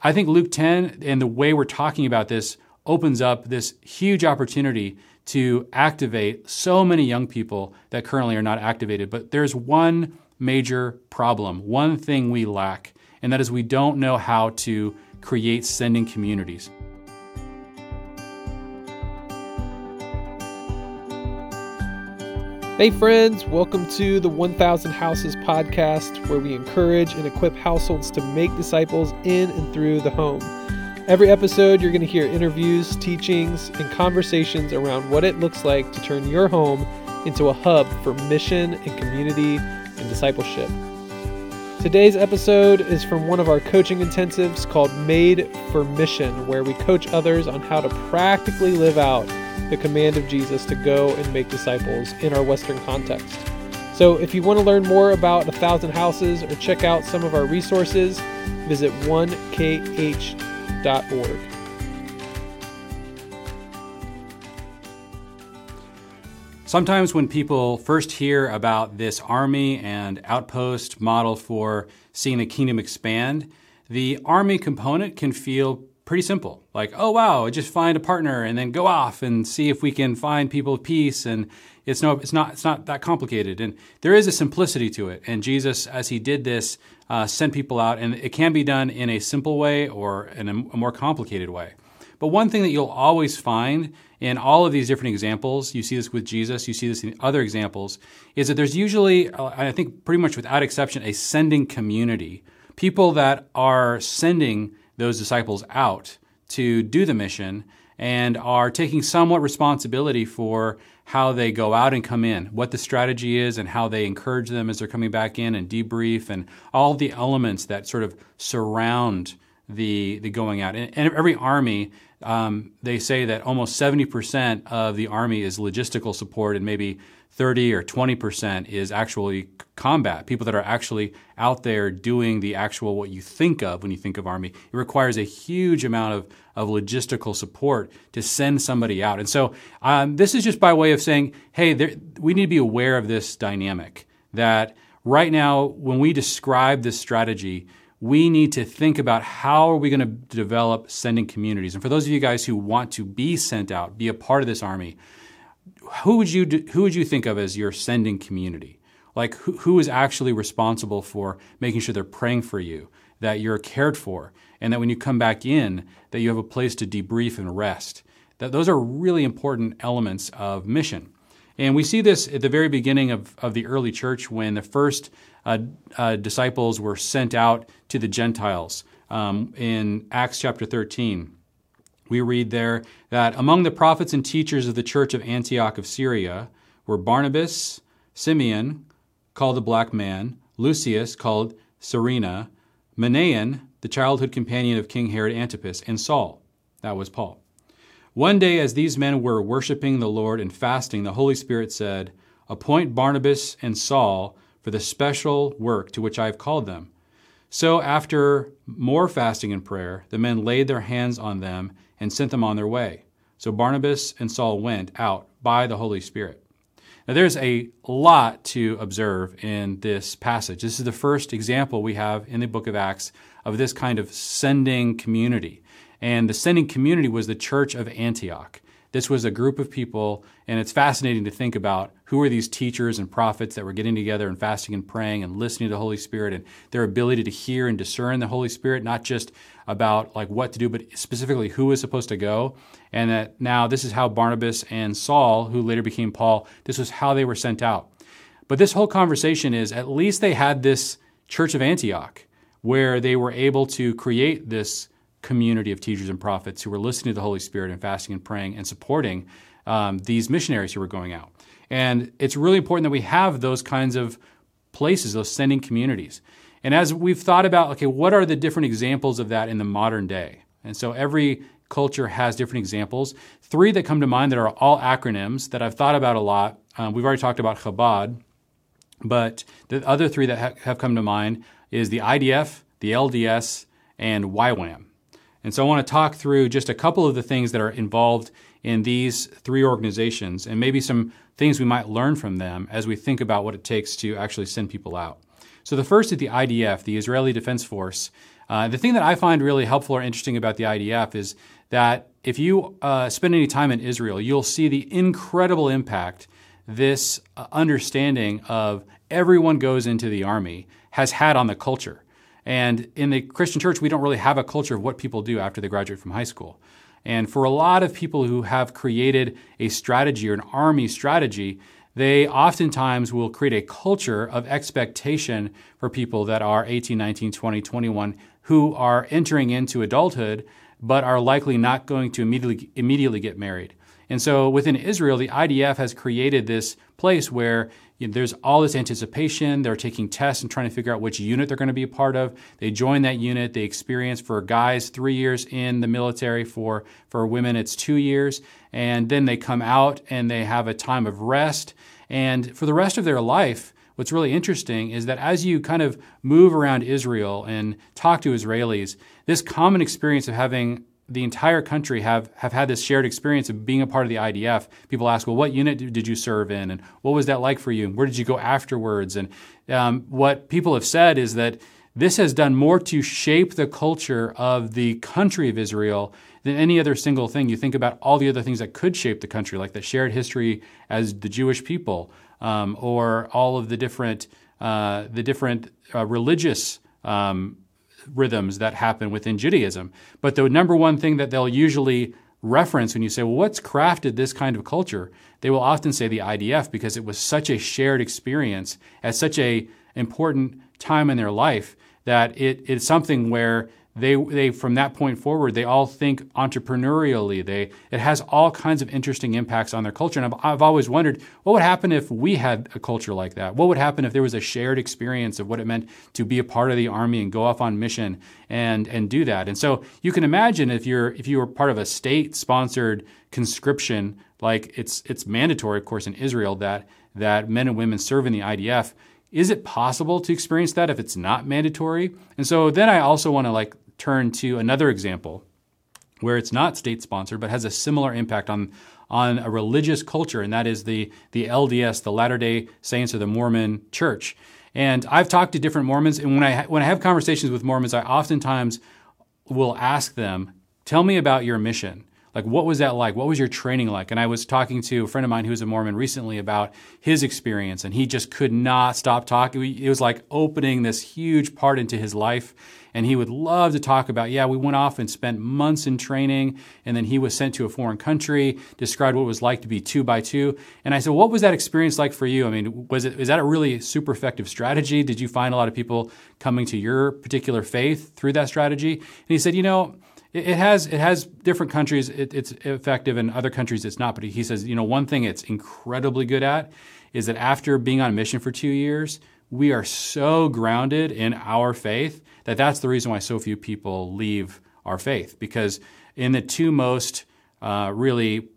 I think Luke 10 and the way we're talking about this opens up this huge opportunity to activate so many young people that currently are not activated. But there's one major problem, one thing we lack, and that is we don't know how to create sending communities. Hey, friends, welcome to the 1000 Houses podcast, where we encourage and equip households to make disciples in and through the home. Every episode, you're going to hear interviews, teachings, and conversations around what it looks like to turn your home into a hub for mission and community and discipleship. Today's episode is from one of our coaching intensives called Made for Mission, where we coach others on how to practically live out the command of Jesus to go and make disciples in our Western context. So, if you want to learn more about a thousand houses or check out some of our resources, visit 1kh.org. Sometimes, when people first hear about this army and outpost model for seeing the kingdom expand, the army component can feel pretty simple. Like, oh wow, just find a partner and then go off and see if we can find people of peace. And it's no, it's not, it's not that complicated. And there is a simplicity to it. And Jesus, as he did this, uh, sent people out, and it can be done in a simple way or in a, a more complicated way. But one thing that you'll always find in all of these different examples, you see this with Jesus, you see this in other examples, is that there's usually, uh, I think pretty much without exception, a sending community. People that are sending those disciples out to do the mission and are taking somewhat responsibility for how they go out and come in, what the strategy is, and how they encourage them as they're coming back in and debrief, and all the elements that sort of surround the the going out. And, and every army, um, they say that almost 70% of the army is logistical support, and maybe 30 or 20% is actually combat, people that are actually out there doing the actual what you think of when you think of Army. It requires a huge amount of, of logistical support to send somebody out. And so um, this is just by way of saying, hey, there, we need to be aware of this dynamic that right now, when we describe this strategy, we need to think about how are we going to develop sending communities. And for those of you guys who want to be sent out, be a part of this army, who would you do, who would you think of as your sending community? Like who, who is actually responsible for making sure they're praying for you, that you're cared for, and that when you come back in, that you have a place to debrief and rest. That those are really important elements of mission. And we see this at the very beginning of, of the early church when the first uh, uh, disciples were sent out to the Gentiles um, in Acts chapter 13 we read there that among the prophets and teachers of the church of Antioch of Syria were Barnabas, Simeon, called the black man, Lucius, called Cyrene, Manaen, the childhood companion of King Herod Antipas, and Saul. That was Paul. One day, as these men were worshiping the Lord and fasting, the Holy Spirit said, Appoint Barnabas and Saul for the special work to which I have called them. So, after more fasting and prayer, the men laid their hands on them and sent them on their way. So Barnabas and Saul went out by the Holy Spirit. Now, there's a lot to observe in this passage. This is the first example we have in the book of Acts of this kind of sending community. And the sending community was the church of Antioch. This was a group of people, and it's fascinating to think about who are these teachers and prophets that were getting together and fasting and praying and listening to the Holy Spirit and their ability to hear and discern the Holy Spirit, not just about like what to do, but specifically who was supposed to go. And that now this is how Barnabas and Saul, who later became Paul, this was how they were sent out. But this whole conversation is at least they had this church of Antioch where they were able to create this community of teachers and prophets who were listening to the Holy Spirit and fasting and praying and supporting um, these missionaries who were going out. And it's really important that we have those kinds of places, those sending communities. And as we've thought about, okay, what are the different examples of that in the modern day? And so every culture has different examples. Three that come to mind that are all acronyms that I've thought about a lot. Um, we've already talked about Chabad, but the other three that ha- have come to mind is the IDF, the LDS, and YWAM. And so I want to talk through just a couple of the things that are involved in these three organizations and maybe some things we might learn from them as we think about what it takes to actually send people out. So the first is the IDF, the Israeli Defense Force. Uh, the thing that I find really helpful or interesting about the IDF is that if you uh, spend any time in Israel, you'll see the incredible impact this uh, understanding of everyone goes into the army has had on the culture. And in the Christian church, we don't really have a culture of what people do after they graduate from high school. And for a lot of people who have created a strategy or an army strategy, they oftentimes will create a culture of expectation for people that are 18, 19, 20, 21 who are entering into adulthood but are likely not going to immediately immediately get married. And so within Israel, the IDF has created this place where you know, there's all this anticipation. They're taking tests and trying to figure out which unit they're going to be a part of. They join that unit. They experience for guys three years in the military. For for women, it's two years, and then they come out and they have a time of rest. And for the rest of their life, what's really interesting is that as you kind of move around Israel and talk to Israelis, this common experience of having the entire country have, have had this shared experience of being a part of the IDF. People ask, well, what unit did you serve in? And what was that like for you? And where did you go afterwards? And um, what people have said is that this has done more to shape the culture of the country of Israel than any other single thing. You think about all the other things that could shape the country, like the shared history as the Jewish people, um, or all of the different, uh, the different uh, religious um, rhythms that happen within Judaism. But the number one thing that they'll usually reference when you say, well, what's crafted this kind of culture? They will often say the IDF because it was such a shared experience at such a important time in their life that it, it's something where they, they from that point forward they all think entrepreneurially. They it has all kinds of interesting impacts on their culture. And I've, I've always wondered what would happen if we had a culture like that? What would happen if there was a shared experience of what it meant to be a part of the army and go off on mission and and do that? And so you can imagine if you're if you were part of a state sponsored conscription like it's it's mandatory of course in Israel that that men and women serve in the IDF is it possible to experience that if it's not mandatory? And so then I also want to like turn to another example where it's not state sponsored but has a similar impact on on a religious culture, and that is the the LDS, the Latter Day Saints or the Mormon Church. And I've talked to different Mormons, and when I when I have conversations with Mormons, I oftentimes will ask them, "Tell me about your mission." Like, what was that like? What was your training like? And I was talking to a friend of mine who was a Mormon recently about his experience, and he just could not stop talking. It was like opening this huge part into his life. And he would love to talk about, yeah, we went off and spent months in training, and then he was sent to a foreign country, described what it was like to be two by two. And I said, what was that experience like for you? I mean, was it, is that a really super effective strategy? Did you find a lot of people coming to your particular faith through that strategy? And he said, you know, it, has it has different countries. It, it's effective, in other countries it's not. But he says, you know, one thing it's incredibly good at is that after being on a mission for two years, we are so grounded in our faith that that's the reason why so few people leave our faith. Because in the two most uh, really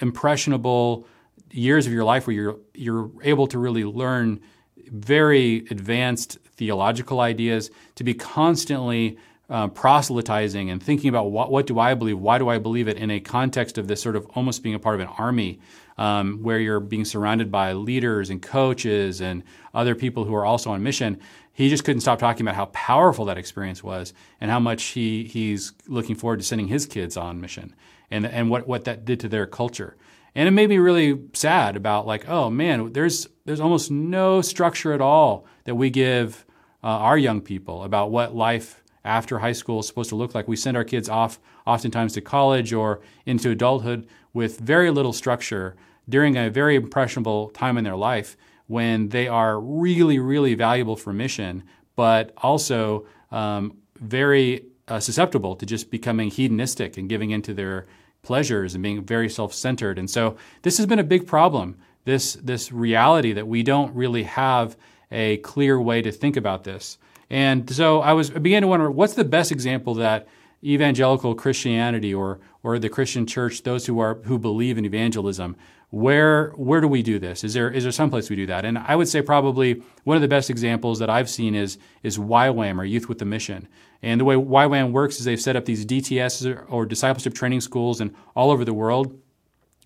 impressionable years of your life, where you're you're able to really learn very advanced theological ideas, to be constantly uh, proselytizing and thinking about what, what do I believe, why do I believe it in a context of this sort of almost being a part of an army um, where you're being surrounded by leaders and coaches and other people who are also on mission. He just couldn't stop talking about how powerful that experience was and how much he, he's looking forward to sending his kids on mission and, and what, what that did to their culture. And it made me really sad about like, oh man, there's there's almost no structure at all that we give uh, our young people about what life after high school is supposed to look like. We send our kids off oftentimes to college or into adulthood with very little structure during a very impressionable time in their life when they are really, really valuable for mission, but also um, very uh, susceptible to just becoming hedonistic and giving into their pleasures and being very self-centered. And so this has been a big problem. This this reality that we don't really have a clear way to think about this. And so I was I began to wonder what's the best example that evangelical Christianity or or the Christian church, those who are who believe in evangelism, where where do we do this? Is there is there some place we do that? And I would say probably one of the best examples that I've seen is is YWAM or Youth with a Mission. And the way YWAM works is they've set up these DTS or discipleship training schools and all over the world.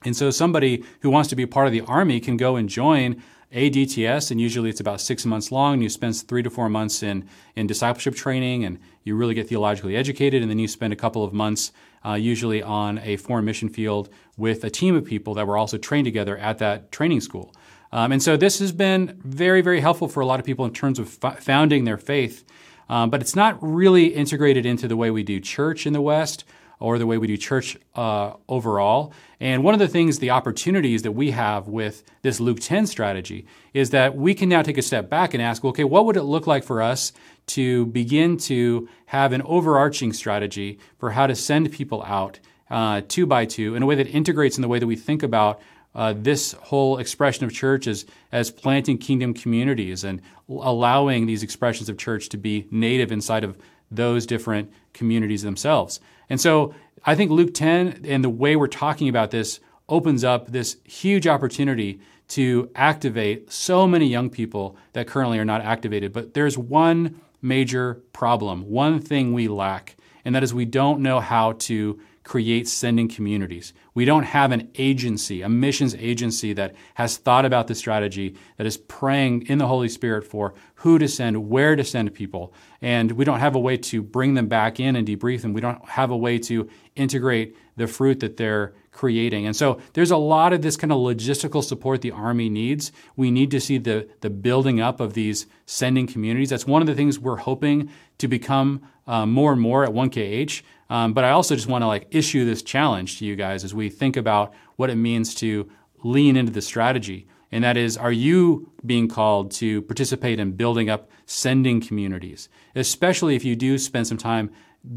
And so somebody who wants to be part of the army can go and join a DTS, and usually it's about six months long. And you spend three to four months in, in discipleship training, and you really get theologically educated. And then you spend a couple of months, uh, usually on a foreign mission field, with a team of people that were also trained together at that training school. Um, and so this has been very, very helpful for a lot of people in terms of f- founding their faith. Um, but it's not really integrated into the way we do church in the West or the way we do church uh, overall. And one of the things, the opportunities that we have with this Luke 10 strategy is that we can now take a step back and ask, okay, what would it look like for us to begin to have an overarching strategy for how to send people out uh, two by two in a way that integrates in the way that we think about uh, this whole expression of church as, as planting kingdom communities and allowing these expressions of church to be native inside of those different communities themselves. And so I think Luke 10 and the way we're talking about this opens up this huge opportunity to activate so many young people that currently are not activated. But there's one major problem, one thing we lack, and that is we don't know how to create sending communities. We don't have an agency, a missions agency that has thought about the strategy, that is praying in the Holy Spirit for who to send, where to send people. And we don't have a way to bring them back in and debrief them. We don't have a way to integrate the fruit that they're creating. And so there's a lot of this kind of logistical support the Army needs. We need to see the, the building up of these sending communities. That's one of the things we're hoping to become uh, more and more at 1KH. Um, but I also just want to like issue this challenge to you guys as we think about what it means to lean into the strategy. And that is, are you being called to participate in building up sending communities, especially if you do spend some time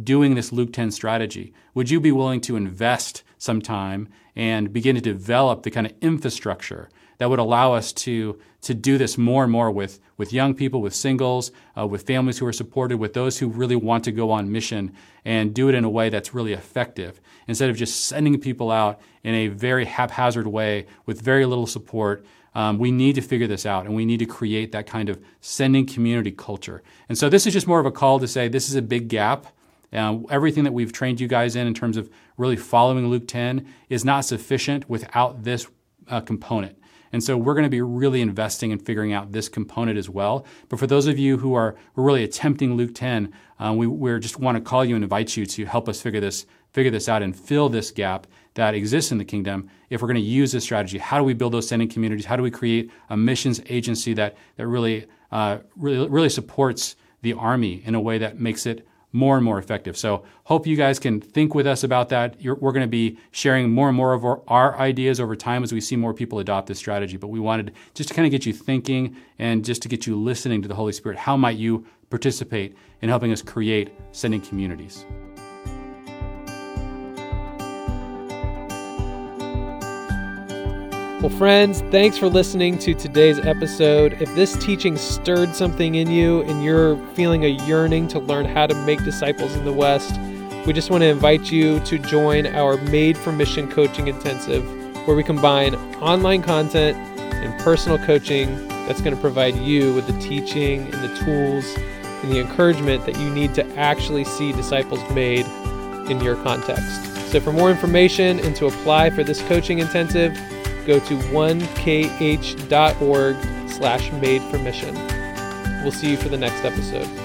doing this Luke 10 strategy? Would you be willing to invest some time and begin to develop the kind of infrastructure that would allow us to, to do this more and more with, with young people, with singles, uh, with families who are supported, with those who really want to go on mission and do it in a way that's really effective instead of just sending people out in a very haphazard way with very little support. Um, we need to figure this out and we need to create that kind of sending community culture. And so this is just more of a call to say this is a big gap. Uh, everything that we've trained you guys in in terms of really following Luke 10 is not sufficient without this uh, component. And so we're going to be really investing in figuring out this component as well. But for those of you who are really attempting Luke 10, uh, we we just want to call you and invite you to help us figure this figure this out and fill this gap that exists in the kingdom. If we're going to use this strategy, how do we build those sending communities? How do we create a missions agency that that really uh, really, really supports the army in a way that makes it more and more effective. So hope you guys can think with us about that. You're, we're going to be sharing more and more of our, our, ideas over time as we see more people adopt this strategy. But we wanted just to kind of get you thinking and just to get you listening to the Holy Spirit. How might you participate in helping us create sending communities? Well, friends, thanks for listening to today's episode. If this teaching stirred something in you and you're feeling a yearning to learn how to make disciples in the West, we just want to invite you to join our Made for Mission Coaching Intensive, where we combine online content and personal coaching that's going to provide you with the teaching and the tools and the encouragement that you need to actually see disciples made in your context. So, for more information and to apply for this coaching intensive, go to 1kh.org slash made for mission. We'll see you for the next episode.